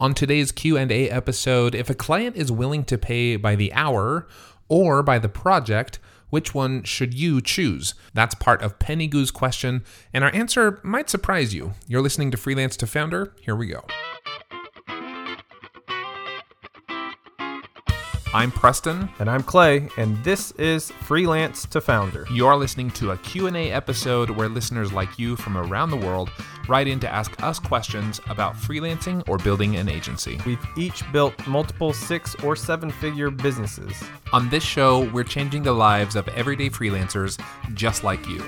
On today's Q&A episode, if a client is willing to pay by the hour or by the project, which one should you choose? That's part of Pennygoo's question, and our answer might surprise you. You're listening to Freelance to Founder. Here we go. I'm Preston. And I'm Clay, and this is Freelance to Founder. You're listening to a Q&A episode where listeners like you from around the world write in to ask us questions about freelancing or building an agency. We've each built multiple six or seven figure businesses. On this show, we're changing the lives of everyday freelancers just like you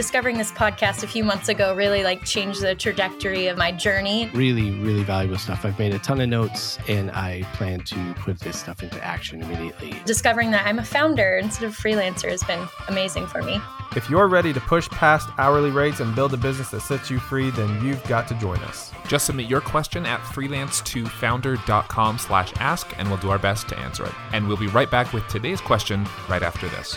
discovering this podcast a few months ago really like changed the trajectory of my journey. Really, really valuable stuff. I've made a ton of notes and I plan to put this stuff into action immediately. Discovering that I'm a founder instead of freelancer has been amazing for me. If you're ready to push past hourly rates and build a business that sets you free, then you've got to join us. Just submit your question at freelancetofounder.com slash ask and we'll do our best to answer it. And we'll be right back with today's question right after this.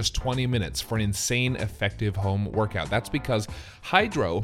20 minutes for an insane effective home workout. That's because Hydrow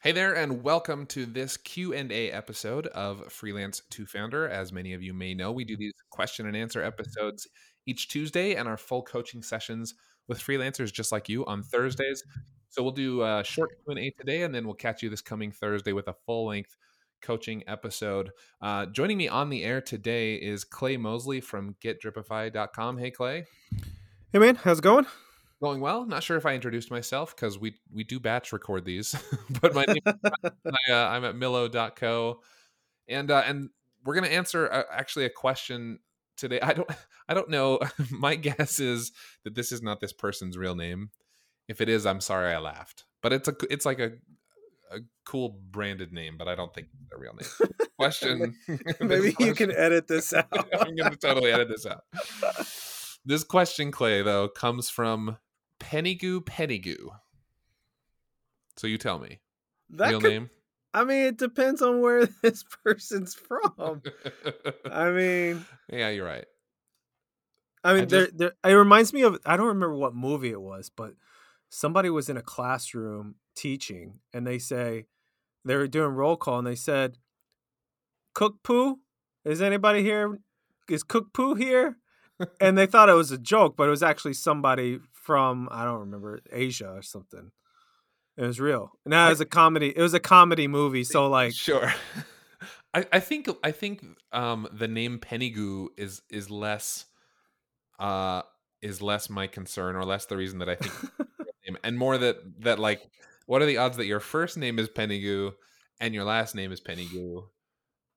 Hey there and welcome to this Q&A episode of Freelance to Founder. As many of you may know, we do these question and answer episodes each Tuesday and our full coaching sessions with freelancers just like you on Thursdays. So we'll do a short Q&A today and then we'll catch you this coming Thursday with a full-length coaching episode. Uh, joining me on the air today is Clay Mosley from getdripify.com. Hey Clay. Hey man, how's it going? Going well. Not sure if I introduced myself because we we do batch record these, but my name I, uh, I'm at Millo.co, and uh, and we're gonna answer uh, actually a question today. I don't I don't know. my guess is that this is not this person's real name. If it is, I'm sorry I laughed. But it's a it's like a a cool branded name, but I don't think it's a real name. Question. Maybe question, you can edit this out. I'm gonna totally edit this out. This question, Clay, though, comes from Pennygoo Pennygoo. So you tell me. That Real could, name? I mean, it depends on where this person's from. I mean, yeah, you're right. I mean, I just... there, there, it reminds me of I don't remember what movie it was, but somebody was in a classroom teaching, and they say they were doing roll call, and they said, "Cook poo, is anybody here? Is Cook poo here?" and they thought it was a joke, but it was actually somebody from I don't remember Asia or something. It was real. Now it was a comedy. It was a comedy movie. So like, sure. I, I think I think um, the name Pennygoo is is less uh is less my concern or less the reason that I think and more that that like what are the odds that your first name is Pennygoo and your last name is Pennygoo?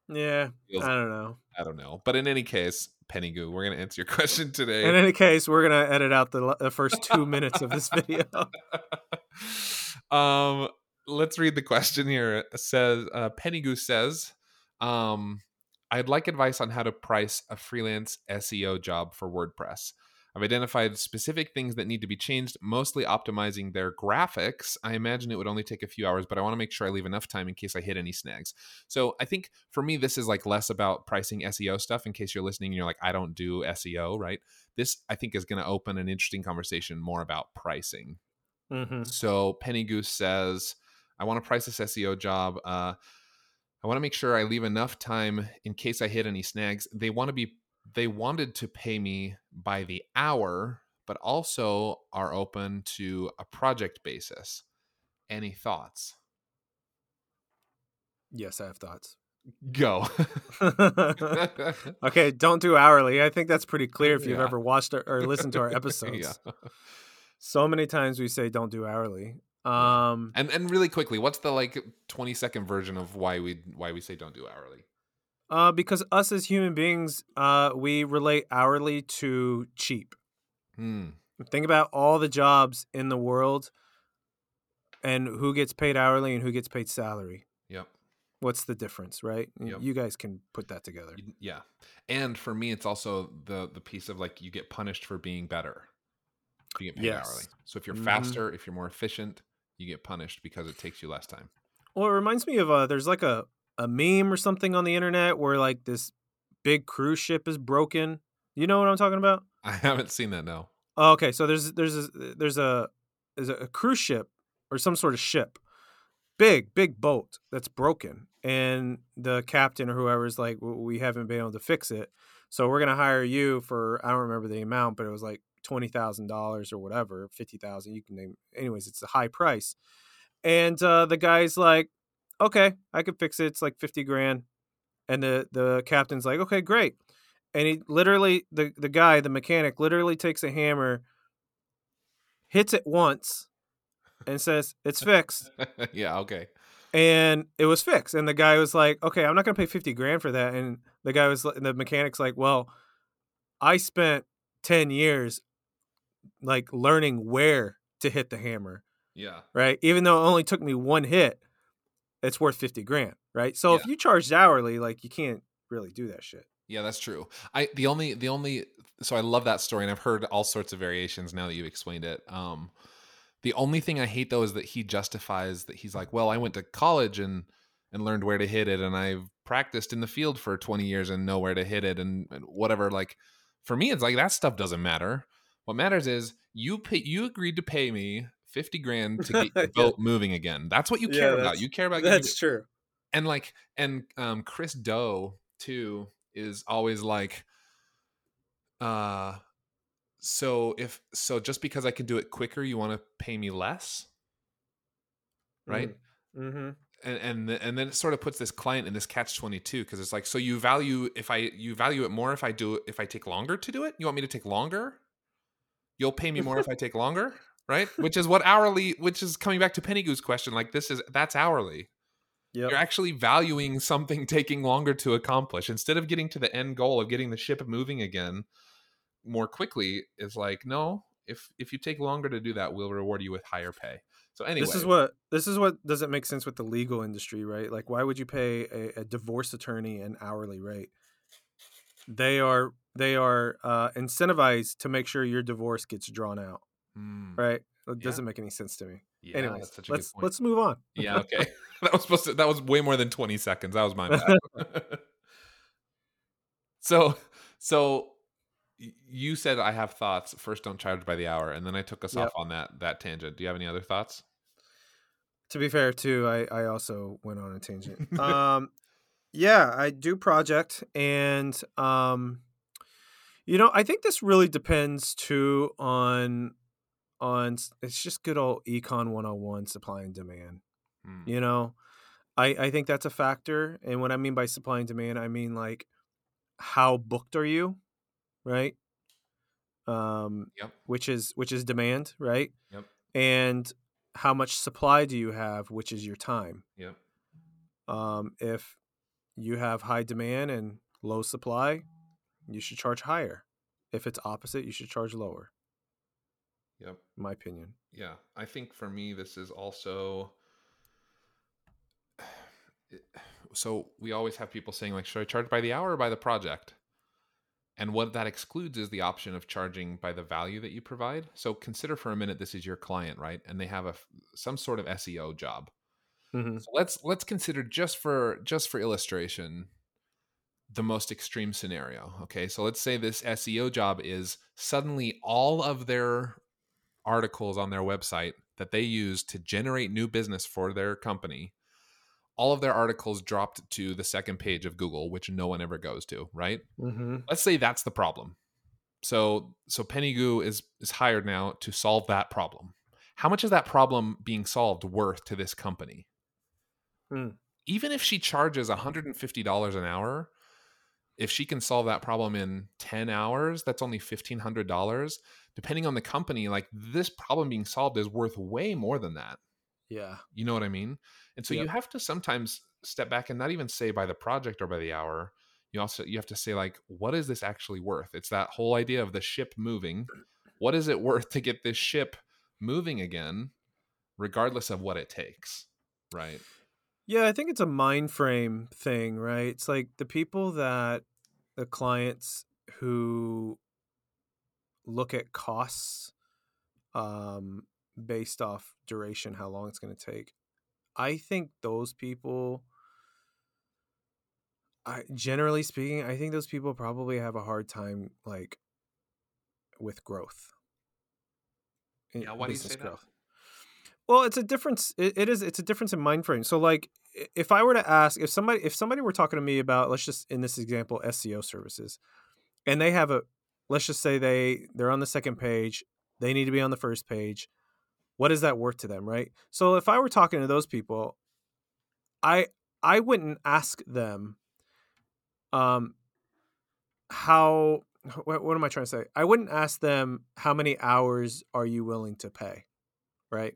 Yeah, I don't know. I don't know. But in any case, Pennygoo, we're going to answer your question today. In any case, we're going to edit out the, the first two minutes of this video. um, let's read the question here. It says uh, Pennygoo says, um, I'd like advice on how to price a freelance SEO job for WordPress. I've identified specific things that need to be changed, mostly optimizing their graphics. I imagine it would only take a few hours, but I want to make sure I leave enough time in case I hit any snags. So I think for me, this is like less about pricing SEO stuff in case you're listening and you're like, I don't do SEO, right? This I think is going to open an interesting conversation more about pricing. Mm-hmm. So Penny Goose says, I want to price this SEO job. Uh, I want to make sure I leave enough time in case I hit any snags. They want to be they wanted to pay me by the hour, but also are open to a project basis. Any thoughts? Yes, I have thoughts. Go. okay, don't do hourly. I think that's pretty clear if you've yeah. ever watched or, or listened to our episodes. yeah. So many times we say don't do hourly. Um and and really quickly, what's the like 20 second version of why we why we say don't do hourly? Uh, because us as human beings, uh, we relate hourly to cheap. Hmm. Think about all the jobs in the world and who gets paid hourly and who gets paid salary. Yep. What's the difference, right? Yep. You guys can put that together. Yeah. And for me, it's also the the piece of like you get punished for being better. You get paid yes. hourly. So if you're mm-hmm. faster, if you're more efficient, you get punished because it takes you less time. Well, it reminds me of uh, there's like a a meme or something on the internet where like this big cruise ship is broken. You know what I'm talking about? I haven't seen that. No. Oh, okay, so there's there's a, there's a there's a cruise ship or some sort of ship, big big boat that's broken, and the captain or whoever is like, we haven't been able to fix it, so we're gonna hire you for I don't remember the amount, but it was like twenty thousand dollars or whatever, fifty thousand. You can name. Anyways, it's a high price, and uh, the guy's like, okay, I could fix it. It's like 50 grand. And the, the captain's like, okay, great. And he literally, the, the guy, the mechanic, literally takes a hammer, hits it once, and says, it's fixed. yeah, okay. And it was fixed. And the guy was like, okay, I'm not going to pay 50 grand for that. And the guy was, the mechanic's like, well, I spent 10 years like learning where to hit the hammer. Yeah. Right. Even though it only took me one hit, it's worth 50 grand, right? So yeah. if you charged hourly, like you can't really do that shit. Yeah, that's true. I the only the only so I love that story and I've heard all sorts of variations now that you've explained it. Um the only thing I hate though is that he justifies that he's like, "Well, I went to college and and learned where to hit it and I've practiced in the field for 20 years and know where to hit it and, and whatever like for me it's like that stuff doesn't matter. What matters is you pay, you agreed to pay me 50 grand to get the boat yeah. moving again. That's what you care yeah, about. You care about That's true. And like and um Chris Do too is always like uh so if so just because I can do it quicker, you want to pay me less? Right? Mm-hmm. mm-hmm. And and and then it sort of puts this client in this catch 22 because it's like so you value if I you value it more if I do it if I take longer to do it? You want me to take longer? You'll pay me more if I take longer? Right? which is what hourly, which is coming back to Pennygoo's question. Like this is that's hourly. Yep. You're actually valuing something taking longer to accomplish instead of getting to the end goal of getting the ship moving again more quickly. Is like no, if if you take longer to do that, we'll reward you with higher pay. So anyway, this is what this is what doesn't make sense with the legal industry, right? Like, why would you pay a, a divorce attorney an hourly rate? They are they are uh, incentivized to make sure your divorce gets drawn out. Mm. Right? It doesn't make any sense to me. Yeah, Anyways, let's let's move on. yeah, okay. that was supposed to that was way more than 20 seconds. That was my bad. so so you said I have thoughts. First don't charge by the hour and then I took us yep. off on that that tangent. Do you have any other thoughts? To be fair too, I I also went on a tangent. um yeah, I do project and um you know, I think this really depends too on on it's just good old econ 101 supply and demand. Hmm. You know, I I think that's a factor. And what I mean by supply and demand, I mean like how booked are you, right? Um, Yep. which is which is demand, right? Yep. And how much supply do you have, which is your time. Yep. Um, if you have high demand and low supply, you should charge higher. If it's opposite, you should charge lower. Yep. My opinion. Yeah, I think for me this is also so we always have people saying like should I charge by the hour or by the project? And what that excludes is the option of charging by the value that you provide. So consider for a minute this is your client, right? And they have a some sort of SEO job. Mm-hmm. So let's let's consider just for just for illustration the most extreme scenario. Okay, so let's say this SEO job is suddenly all of their articles on their website that they use to generate new business for their company. All of their articles dropped to the second page of Google, which no one ever goes to, right? Mm-hmm. Let's say that's the problem. So so Pennygoo is is hired now to solve that problem. How much is that problem being solved worth to this company? Hmm. Even if she charges $150 an hour, if she can solve that problem in 10 hours, that's only $1,500. Depending on the company, like this problem being solved is worth way more than that. Yeah. You know what I mean? And so you have to sometimes step back and not even say by the project or by the hour. You also you have to say like what is this actually worth? It's that whole idea of the ship moving. What is it worth to get this ship moving again regardless of what it takes? Right? Yeah, I think it's a mind frame thing, right? It's like the people that the clients who look at costs um based off duration, how long it's going to take. I think those people I generally speaking, I think those people probably have a hard time like with growth. Yeah, why do you say business that? Well, it's a difference. It, it is. It's a difference in mind frame. So, like, if I were to ask, if somebody, if somebody were talking to me about, let's just in this example, SEO services, and they have a, let's just say they they're on the second page, they need to be on the first page. What is that worth to them, right? So, if I were talking to those people, I I wouldn't ask them, um, how what, what am I trying to say? I wouldn't ask them how many hours are you willing to pay, right?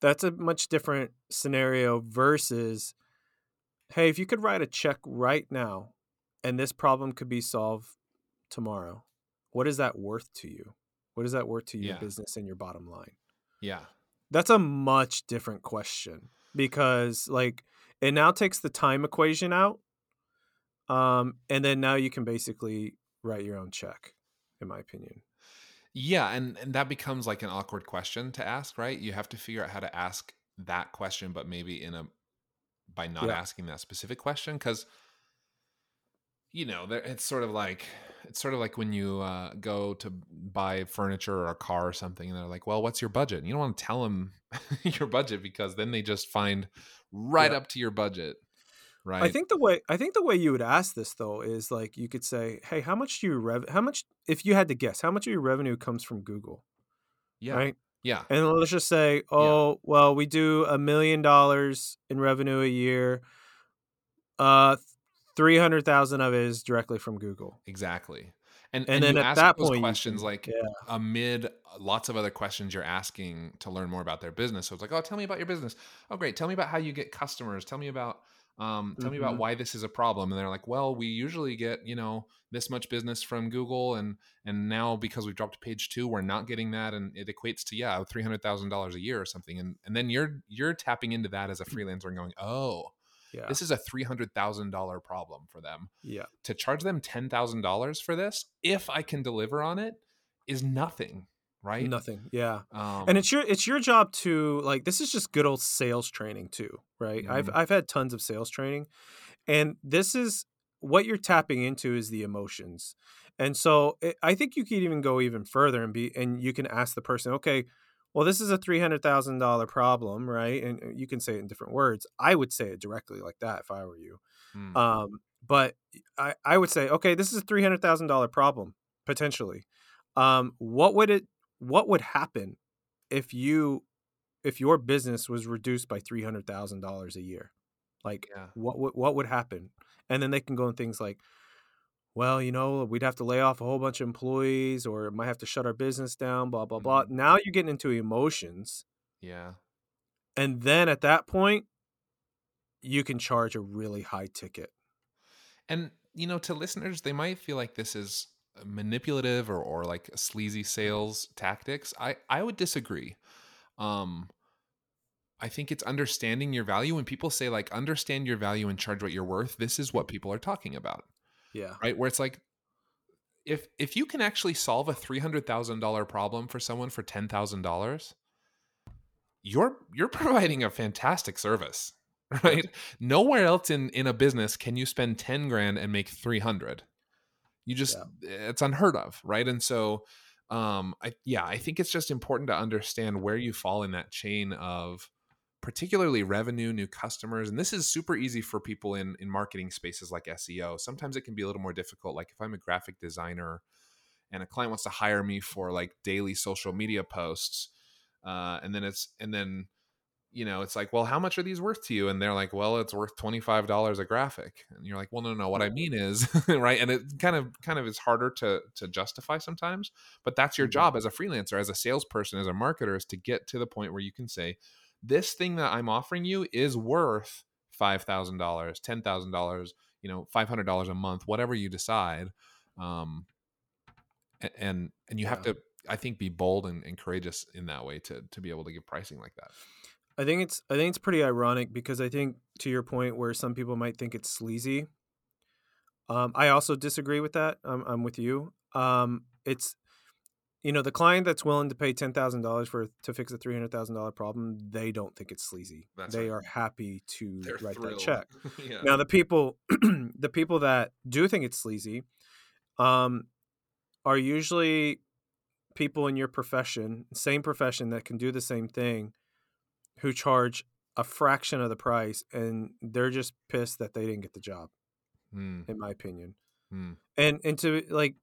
That's a much different scenario versus, hey, if you could write a check right now, and this problem could be solved tomorrow, what is that worth to you? What is that worth to your Yeah. business and your bottom line? Yeah. That's a much different question because like it now takes the time equation out. Um, and then now you can basically write your own check, in my opinion. Yeah, and and that becomes like an awkward question to ask, right? You have to figure out how to ask that question, but maybe in a by not Yeah. asking that specific question, because you know, there, it's sort of like it's sort of like when you uh, go to buy furniture or a car or something, and they're like, "Well, what's your budget?" And you don't want to tell them your budget because then they just find right Yeah. up to your budget, right? I think the way I think the way you would ask this though is like you could say, "Hey, how much do you rev? How much, if you had to guess, how much of your revenue comes from Google?" yeah, Right? yeah, And let's just say, "Oh, well, we do a million dollars in revenue a year. Uh, three hundred thousand of it is directly from Google." exactly. And And and, then at ask that those point, questions like yeah, amid lots of other questions you're asking to learn more about their business. So it's like, oh, tell me about your business. Oh, great. Tell me about how you get customers. Tell me about, um, tell me about Mhm. why this is a problem. And they're like, well, we usually get, you know, this much business from Google, and and now because we've dropped to page two, we're not getting that, and it equates to yeah, three hundred thousand dollars a year or something. And and then you're you're tapping into that as a freelancer and going, oh, yeah, this is a three hundred thousand dollar problem for them yeah. to charge them $10,000 for this if I can deliver on it is nothing, right? Nothing. Yeah. Um, and it's your it's your job to like this is just good old sales training too right i've Mhm. i've had tons of sales training and this is what you're tapping into is the emotions and so it, i think you could even go even further and be and you can ask the person okay well this is a $300000 problem right and uh, you can say it in different words i would say it directly like that if i were you mm, um, but I, I would say, okay, this is a three hundred thousand dollar problem potentially. Um, what would it what would happen if you if your business was reduced by three hundred thousand dollars a year? Like, Yeah. what would what would happen? And then they can go in things like, well, you know, we'd have to lay off a whole bunch of employees, or it might have to shut our business down. Blah blah blah. Mhm. Now you're getting into emotions, Yeah. and then at that point, you can charge a really high ticket. And you know, to listeners, they might feel like this is manipulative or, or like sleazy sales tactics. I I would disagree. Um, I think it's understanding your value. When people say like understand your value and charge what you're worth, this is what people are talking about, Yeah. right? Where it's like if if you can actually solve a three hundred thousand dollar problem for someone for ten thousand dollars, you're you're providing a fantastic service, right? Nowhere else in in a business can you spend 10 grand and make 300. You just it's unheard of, right? And so um I yeah, I think it's just important to understand where you fall in that chain of particularly revenue, new customers, and this is super easy for people in in marketing spaces like SEO. Sometimes it can be a little more difficult like if I'm a graphic designer and a client wants to hire me for like daily social media posts uh, and then it's and then you know it's like well how much are these worth to you? And they're like well it's worth $25 a graphic. And you're like well no no, no what i mean is right? And it kind of kind of is harder to to justify sometimes but that's your Mhm. job as a freelancer as a salesperson as a marketer is to get to the point where you can say this thing that i'm offering you is worth $5000 $10000 you know $500 a month whatever you decide. Um and and you have to i think be bold and, and courageous in that way to to be able to give pricing like that I think it's I think it's pretty ironic because I think to your point where some people might think it's sleazy. Um, I also disagree with that. I'm, I'm with you. Um, it's you know the client that's willing to pay ten thousand dollars for to fix a three hundred thousand dollar problem. They don't think it's sleazy. That's they right. are happy to they're write thrilled that check. yeah Now the people the people that do think it's sleazy um are usually people in your profession, same profession that can do the same thing who charge a fraction of the price and they're just pissed that they didn't get the job Hmm, in my opinion. hmm. And and to like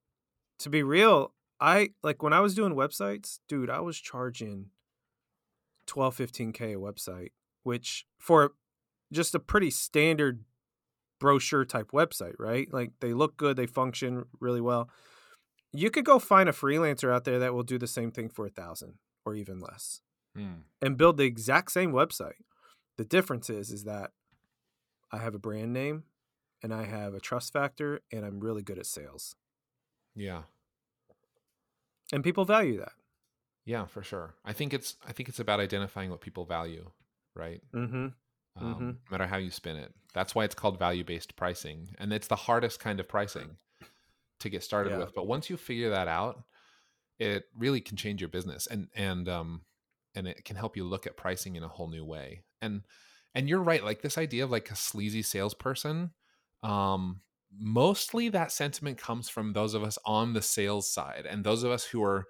to be real, I like when I was doing websites, dude, I was charging 12 15k a website, which for just a pretty standard brochure type website, right? Like they look good, they function really well. You could go find a freelancer out there that will do the same thing for a thousand or even less Hmm. and build the exact same website. The difference is is that I have a brand name and I have a trust factor and I'm really good at sales. yeah And people value that. yeah for sure i think it's i think it's about identifying what people value right Mm-hmm. um, Mhm. no matter how you spin it that's why it's called value based pricing and it's the hardest kind of pricing to get started Yeah. with but once you figure that out it really can change your business and and um and it can help you look at pricing in a whole new way. And and you're right like this idea of like a sleazy salesperson um mostly that sentiment comes from those of us on the sales side and those of us who are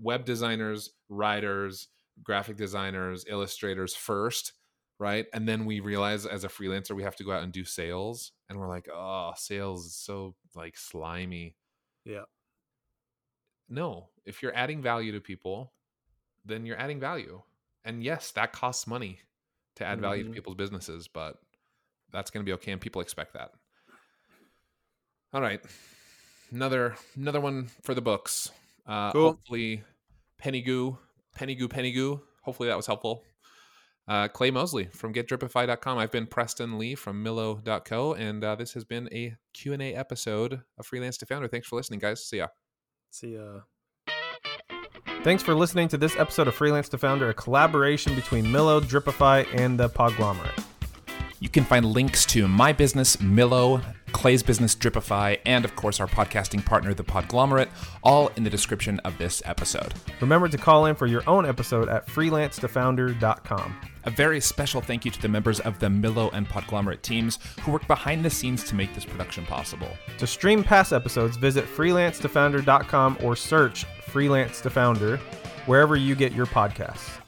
web designers writers graphic designers illustrators first right? And then we realize as a freelancer we have to go out and do sales and we're like oh sales is so like slimy. Yeah. no if you're adding value to people then you're adding value and yes that costs money to add value to Mhm. people's businesses but that's going to be okay and people expect that all right another another one for the books uh Cool. hopefully Pennygoo penny goo Pennygoo hopefully that was helpful uh, Clay Mosley from GetDripify.com. I've been Preston Lee from Millo.co, and uh, this has been a Q&A episode of Freelance to Founder. Thanks for listening, guys. See ya. See ya. Thanks for listening to this episode of Freelance to Founder, a collaboration between Millo, Dripify, and the Podglomerate. You can find links to my business, Millo, Clay's business, Dripify, and of course our podcasting partner, The Podglomerate, all in the description of this episode. Remember to call in for your own episode at freelancetofounder.com. A very special thank you to the members of the Millo and Podglomerate teams who work behind the scenes to make this production possible. To stream past episodes, visit freelancetofounder.com or search Freelance to Founder wherever you get your podcasts.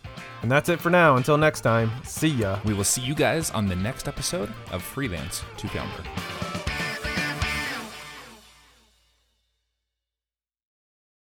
And that's it for now. Until next time, see ya. We will see you guys on the next episode of Freelance to Founder.